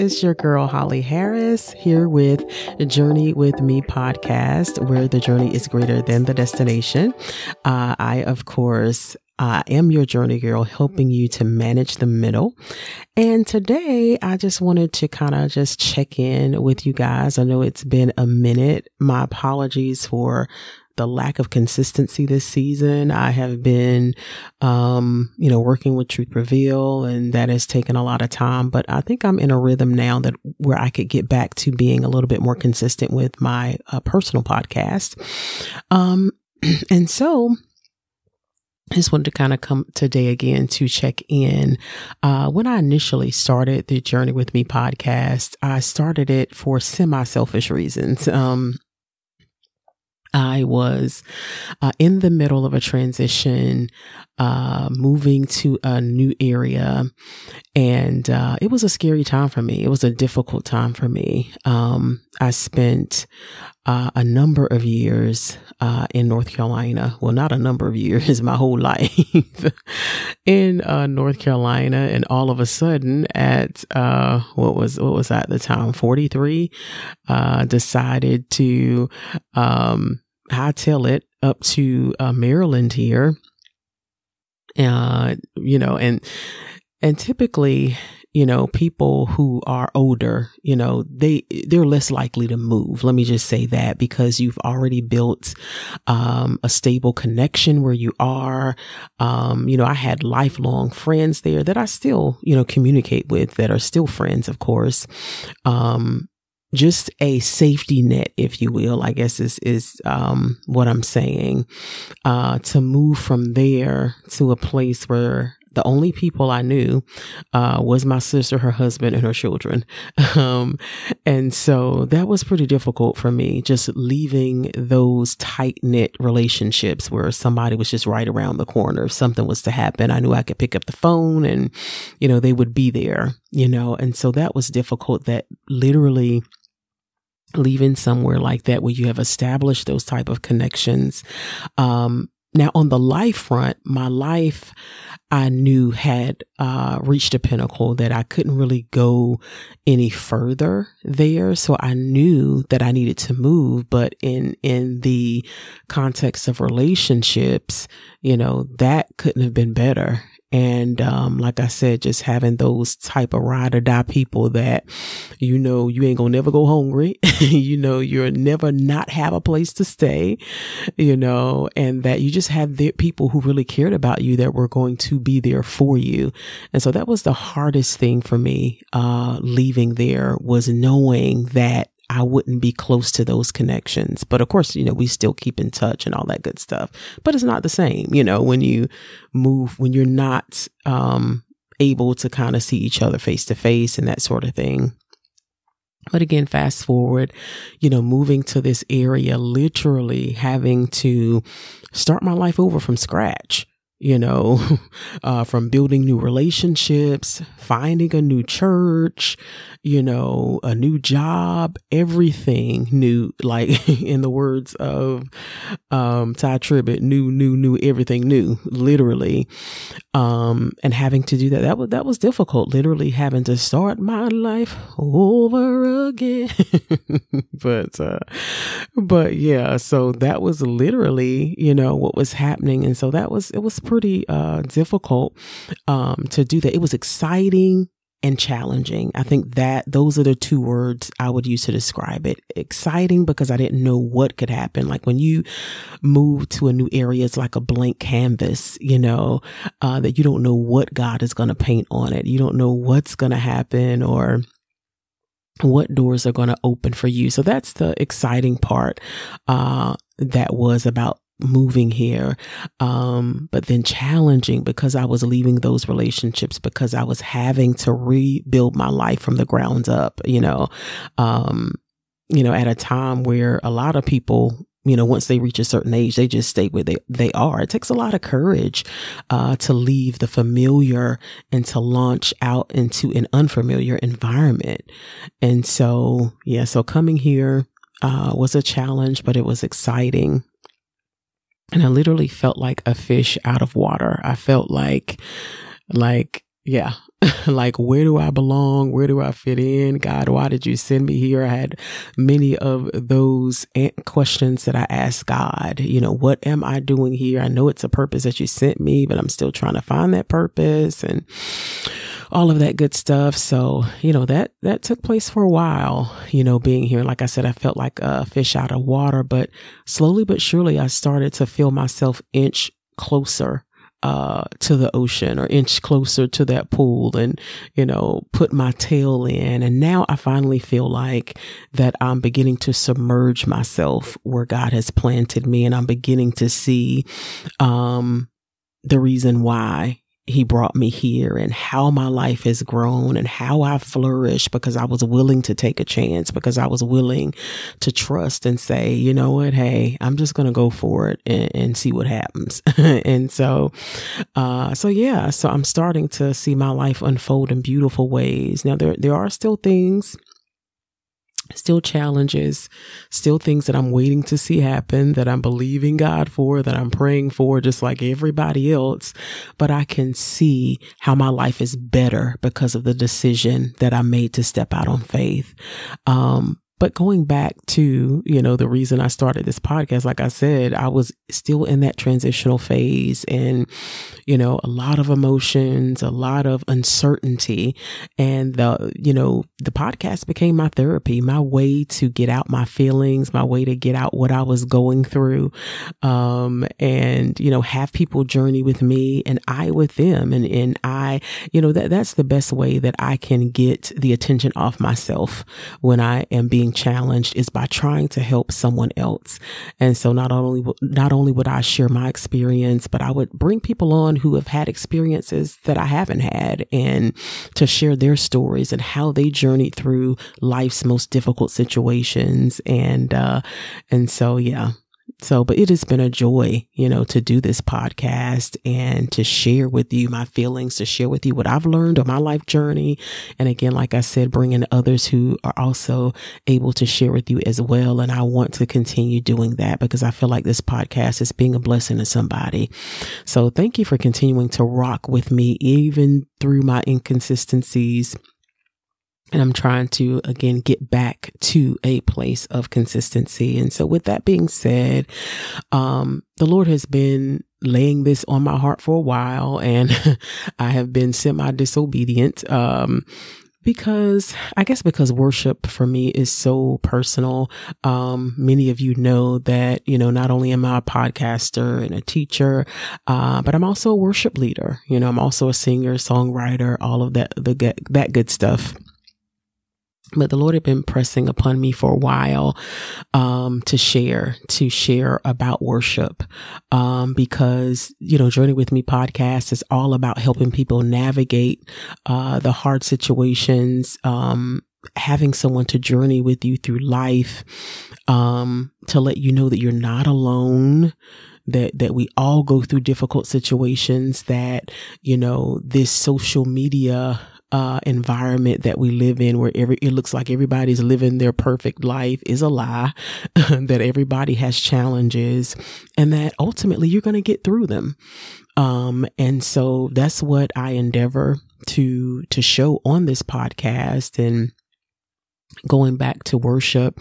It's your girl, Holly Harris, here with Journey with Me podcast, where the journey is greater than the destination. Uh, I, of course, I am your journey girl, helping you to manage the middle. And today I just wanted to kind of just check in with you guys. I know it's been a minute. My apologies for the lack of consistency this season. I have been, um, you know, working with Truth Reveal and that has taken a lot of time, but I think I'm in a rhythm now that where I could get back to being a little bit more consistent with my uh, personal podcast. Um, and so, I just wanted to kind of come today again to check in. Uh, when I initially started the Journey with Me podcast, I started it for semi selfish reasons. Um, I was uh, in the middle of a transition, uh, moving to a new area. And uh, it was a scary time for me. It was a difficult time for me. Um, I spent uh, a number of years uh, in North Carolina. Well, not a number of years, my whole life in uh, North Carolina. And all of a sudden, at what was what was that at the time? Forty three, decided to um, hightail it up to Maryland here uh, you know, and, and typically, you know, people who are older, you know, they, they're less likely to move. Let me just say that because you've already built, um, a stable connection where you are. Um, you know, I had lifelong friends there that I still, you know, communicate with that are still friends, of course. Um, just a safety net, if you will, I guess is, is, um, what I'm saying, uh, to move from there to a place where the only people I knew, uh, was my sister, her husband, and her children. Um, and so that was pretty difficult for me, just leaving those tight knit relationships where somebody was just right around the corner. If something was to happen, I knew I could pick up the phone and, you know, they would be there, you know, and so that was difficult that literally leaving somewhere like that where you have established those type of connections. Um, now on the life front, my life I knew had uh, reached a pinnacle that I couldn't really go any further there. So I knew that I needed to move, but in in the context of relationships, you know, that couldn't have been better. And, um, like I said, just having those type of ride or die people that, you know, you ain't gonna never go hungry. you know, you're never not have a place to stay, you know, and that you just had the people who really cared about you that were going to be there for you. And so that was the hardest thing for me, uh, leaving there was knowing that I wouldn't be close to those connections. But of course, you know, we still keep in touch and all that good stuff. But it's not the same, you know, when you move, when you're not um, able to kind of see each other face to face and that sort of thing. But again, fast forward, you know, moving to this area, literally having to start my life over from scratch you know, uh, from building new relationships, finding a new church, you know, a new job, everything new, like in the words of, um, Tye Tribbett, new, new, new, everything new, literally. Um, and having to do that, that was, that was difficult, literally having to start my life over again. but, uh, but yeah, so that was literally, you know, what was happening. And so that was, it was pretty uh, difficult um, to do that. It was exciting and challenging. I think that those are the two words I would use to describe it. Exciting because I didn't know what could happen. Like when you move to a new area, it's like a blank canvas, you know, uh, that you don't know what God is going to paint on it. You don't know what's going to happen or what doors are going to open for you. So that's the exciting part, uh, that was about moving here, um, but then challenging because I was leaving those relationships because I was having to rebuild my life from the ground up, you know, um, you know, at a time where a lot of people you know, once they reach a certain age, they just stay where they, they are. It takes a lot of courage, uh, to leave the familiar and to launch out into an unfamiliar environment. And so, yeah, so coming here, uh, was a challenge, but it was exciting. And I literally felt like a fish out of water. I felt like, like yeah, like where do I belong? Where do I fit in? God, why did you send me here? I had many of those questions that I asked God. You know, what am I doing here? I know it's a purpose that you sent me, but I'm still trying to find that purpose and all of that good stuff. So, you know, that, that took place for a while, you know, being here. Like I said, I felt like a fish out of water, but slowly but surely I started to feel myself inch closer uh, to the ocean or inch closer to that pool and, you know, put my tail in. And now I finally feel like that I'm beginning to submerge myself where God has planted me and I'm beginning to see, um, the reason why he brought me here and how my life has grown and how I flourished because I was willing to take a chance, because I was willing to trust and say, you know what? Hey, I'm just going to go for it and, and see what happens. and so, uh, so yeah, so I'm starting to see my life unfold in beautiful ways. Now there, there are still things still challenges, still things that I'm waiting to see happen, that I'm believing God for, that I'm praying for, just like everybody else. But I can see how my life is better because of the decision that I made to step out on faith. Um, but going back to, you know, the reason I started this podcast, like I said, I was still in that transitional phase and, you know, a lot of emotions, a lot of uncertainty. And the, you know, the podcast became my therapy, my way to get out my feelings, my way to get out what I was going through. Um, and, you know, have people journey with me and I with them. And, and I, you know, that, that's the best way that I can get the attention off myself when I am being being challenged is by trying to help someone else. And so not only, not only would I share my experience, but I would bring people on who have had experiences that I haven't had and to share their stories and how they journeyed through life's most difficult situations. And, uh, and so, yeah, so, but it has been a joy, you know, to do this podcast and to share with you my feelings, to share with you what I've learned on my life journey. And again, like I said, bringing others who are also able to share with you as well. And I want to continue doing that because I feel like this podcast is being a blessing to somebody. So thank you for continuing to rock with me, even through my inconsistencies and I'm trying to again get back to a place of consistency. And so with that being said, um, the Lord has been laying this on my heart for a while and I have been semi disobedient. Um, because I guess because worship for me is so personal. Um, many of you know that, you know, not only am I a podcaster and a teacher, uh, but I'm also a worship leader. You know, I'm also a singer, songwriter, all of that, the, that good stuff but the Lord had been pressing upon me for a while um, to share, to share about worship, um, because you know, Journey with Me podcast is all about helping people navigate uh, the hard situations, um, having someone to journey with you through life, um, to let you know that you're not alone that that we all go through difficult situations that you know this social media uh, environment that we live in where every, it looks like everybody's living their perfect life is a lie, that everybody has challenges and that ultimately you're going to get through them. Um, and so that's what I endeavor to, to show on this podcast and going back to worship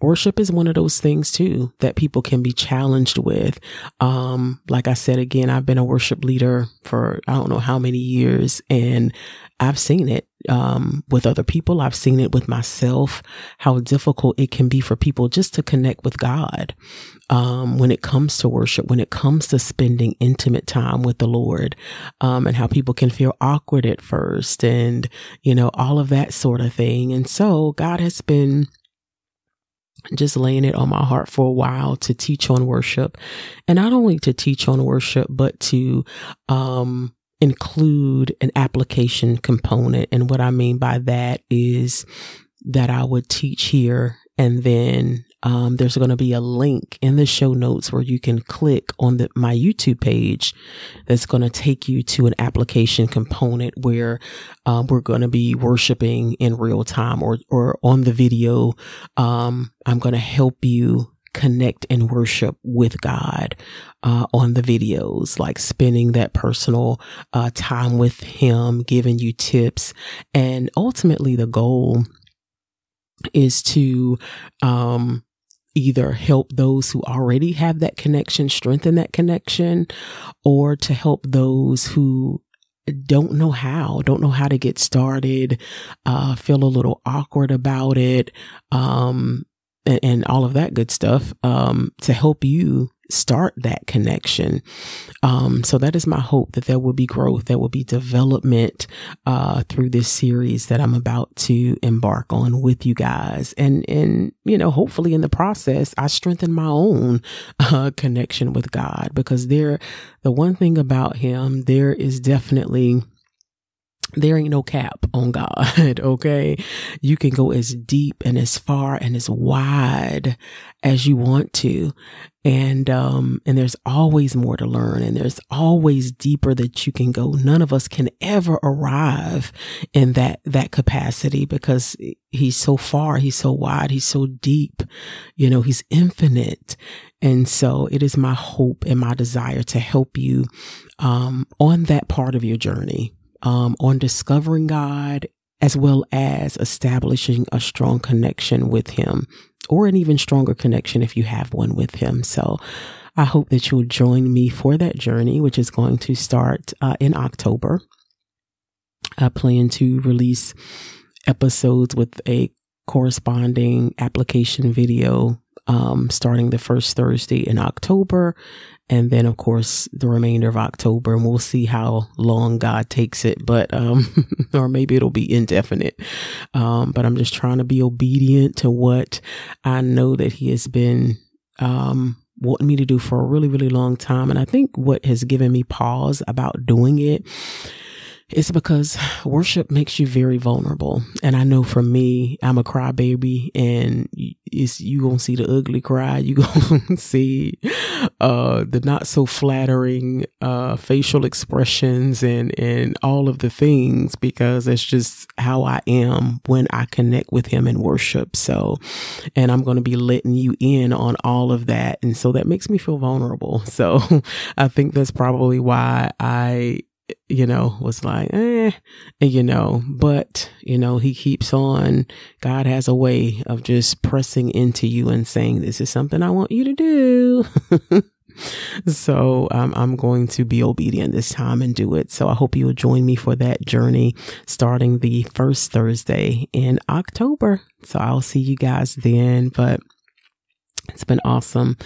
worship is one of those things too that people can be challenged with. Um, like I said again, I've been a worship leader for I don't know how many years and I've seen it um, with other people. I've seen it with myself, how difficult it can be for people just to connect with God. Um, when it comes to worship, when it comes to spending intimate time with the Lord, um, and how people can feel awkward at first and, you know, all of that sort of thing. And so God has been just laying it on my heart for a while to teach on worship and not only to teach on worship, but to, um, include an application component. And what I mean by that is that I would teach here and then um, there's going to be a link in the show notes where you can click on the, my YouTube page that's going to take you to an application component where um, we're going to be worshiping in real time or, or on the video. Um, I'm going to help you connect and worship with God uh, on the videos, like spending that personal uh, time with Him, giving you tips. And ultimately, the goal is to um, either help those who already have that connection, strengthen that connection, or to help those who don't know how, don't know how to get started, uh, feel a little awkward about it, um, and, and all of that good stuff, um, to help you start that connection. Um, so that is my hope that there will be growth, there will be development uh, through this series that I'm about to embark on with you guys, and and you know, hopefully in the process, I strengthen my own uh, connection with God because there, the one thing about Him, there is definitely there ain't no cap on God, okay? You can go as deep and as far and as wide as you want to. And um and there's always more to learn and there's always deeper that you can go. None of us can ever arrive in that that capacity because he's so far, he's so wide, he's so deep. You know, he's infinite. And so it is my hope and my desire to help you um on that part of your journey um, on discovering God as well as establishing a strong connection with Him or an even stronger connection if you have one with Him. So I hope that you'll join me for that journey, which is going to start uh, in October. I plan to release episodes with a corresponding application video um, starting the first Thursday in October and then of course the remainder of October and we'll see how long God takes it but um or maybe it'll be indefinite. Um but I'm just trying to be obedient to what I know that he has been um wanting me to do for a really really long time. And I think what has given me pause about doing it it's because worship makes you very vulnerable. And I know for me, I'm a crybaby and it's, you gonna see the ugly cry. You gonna see, uh, the not so flattering, uh, facial expressions and, and all of the things because it's just how I am when I connect with him in worship. So, and I'm going to be letting you in on all of that. And so that makes me feel vulnerable. So I think that's probably why I you know, was like, eh, and, you know, but, you know, he keeps on. God has a way of just pressing into you and saying, this is something I want you to do. so um, I'm going to be obedient this time and do it. So I hope you will join me for that journey starting the first Thursday in October. So I'll see you guys then. But it's been awesome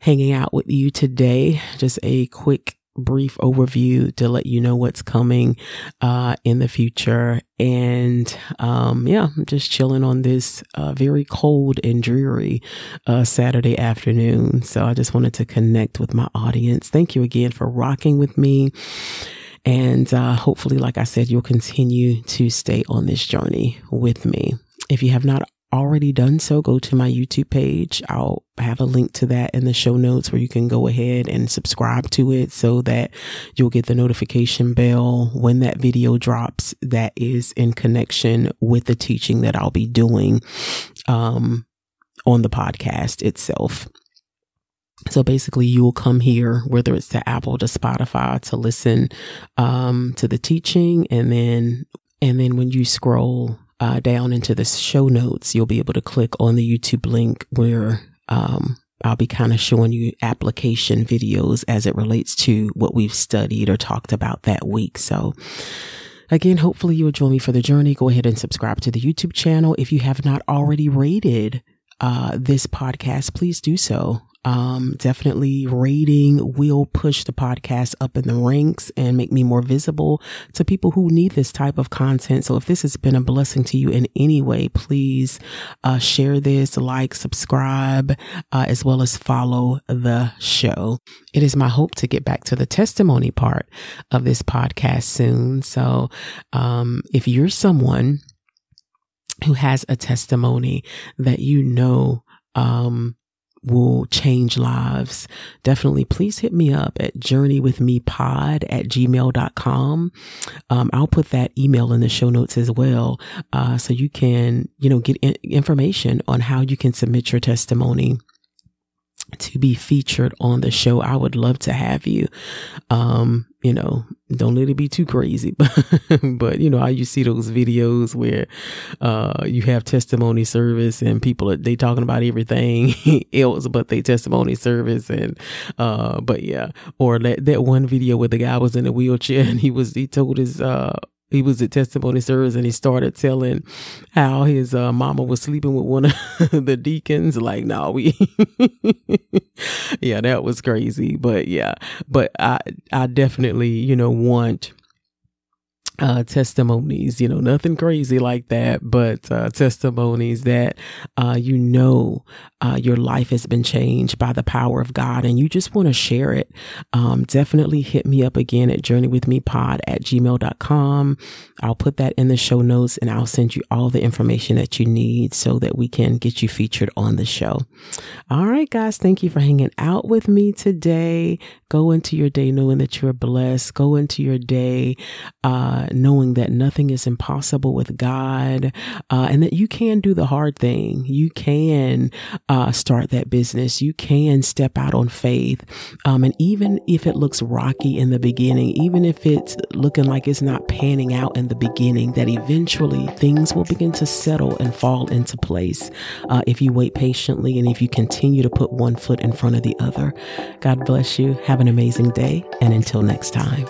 hanging out with you today. Just a quick brief overview to let you know what's coming uh, in the future. And um, yeah, I'm just chilling on this uh, very cold and dreary uh, Saturday afternoon. So I just wanted to connect with my audience. Thank you again for rocking with me. And uh, hopefully, like I said, you'll continue to stay on this journey with me. If you have not already done so, go to my YouTube page. I'll have a link to that in the show notes where you can go ahead and subscribe to it so that you'll get the notification bell when that video drops that is in connection with the teaching that I'll be doing um, on the podcast itself. So basically, you will come here, whether it's to Apple, to Spotify, to listen um, to the teaching, and then and then when you scroll uh, down into the show notes, you'll be able to click on the YouTube link where um, I'll be kind of showing you application videos as it relates to what we've studied or talked about that week. So, Again, hopefully you will join me for the journey. Go ahead and subscribe to the YouTube channel. If you have not already rated uh, this podcast, please do so um, definitely rating will push the podcast up in the ranks and make me more visible to people who need this type of content. So if this has been a blessing to you in any way, please uh, share this, like, subscribe, uh, as well as follow the show. It is my hope to get back to the testimony part of this podcast soon. So um, if you're someone who has a testimony that you know um, will change lives, definitely please hit me up at journeywithmepod at gmail.com. Um, I'll put that email in the show notes as well. Uh, so you can, you know, get in- information on how you can submit your testimony to be featured on the show, I would love to have you. Um, you know, don't let it be too crazy, but, but you know, how you see those videos where, uh, you have testimony service and people are, they talking about everything else but they testimony service. And, uh, but yeah, or that, that one video where the guy was in a wheelchair and he was, he told his, uh, he was at testimony service and he started telling how his uh, mama was sleeping with one of the deacons. Like, no, we, yeah, that was crazy. But yeah, but I, I definitely, you know, want uh, testimonies, you know, nothing crazy like that, but uh, testimonies that uh, you know uh, your life has been changed by the power of God and you just want to share it. Um, definitely hit me up again at journeywithmepod at gmail.com. I'll put that in the show notes and I'll send you all the information that you need so that we can get you featured on the show. All right, guys, thank you for hanging out with me today. Go into your day knowing that you're blessed. Go into your day uh, knowing that nothing is impossible with God uh, and that you can do the hard thing. You can uh, start that business. You can step out on faith. Um, and even if it looks rocky in the beginning, even if it's looking like it's not panning out in the beginning, that eventually things will begin to settle and fall into place uh, if you wait patiently and if you continue to put one foot in front of the other. God bless you. Have an amazing day. And until next time.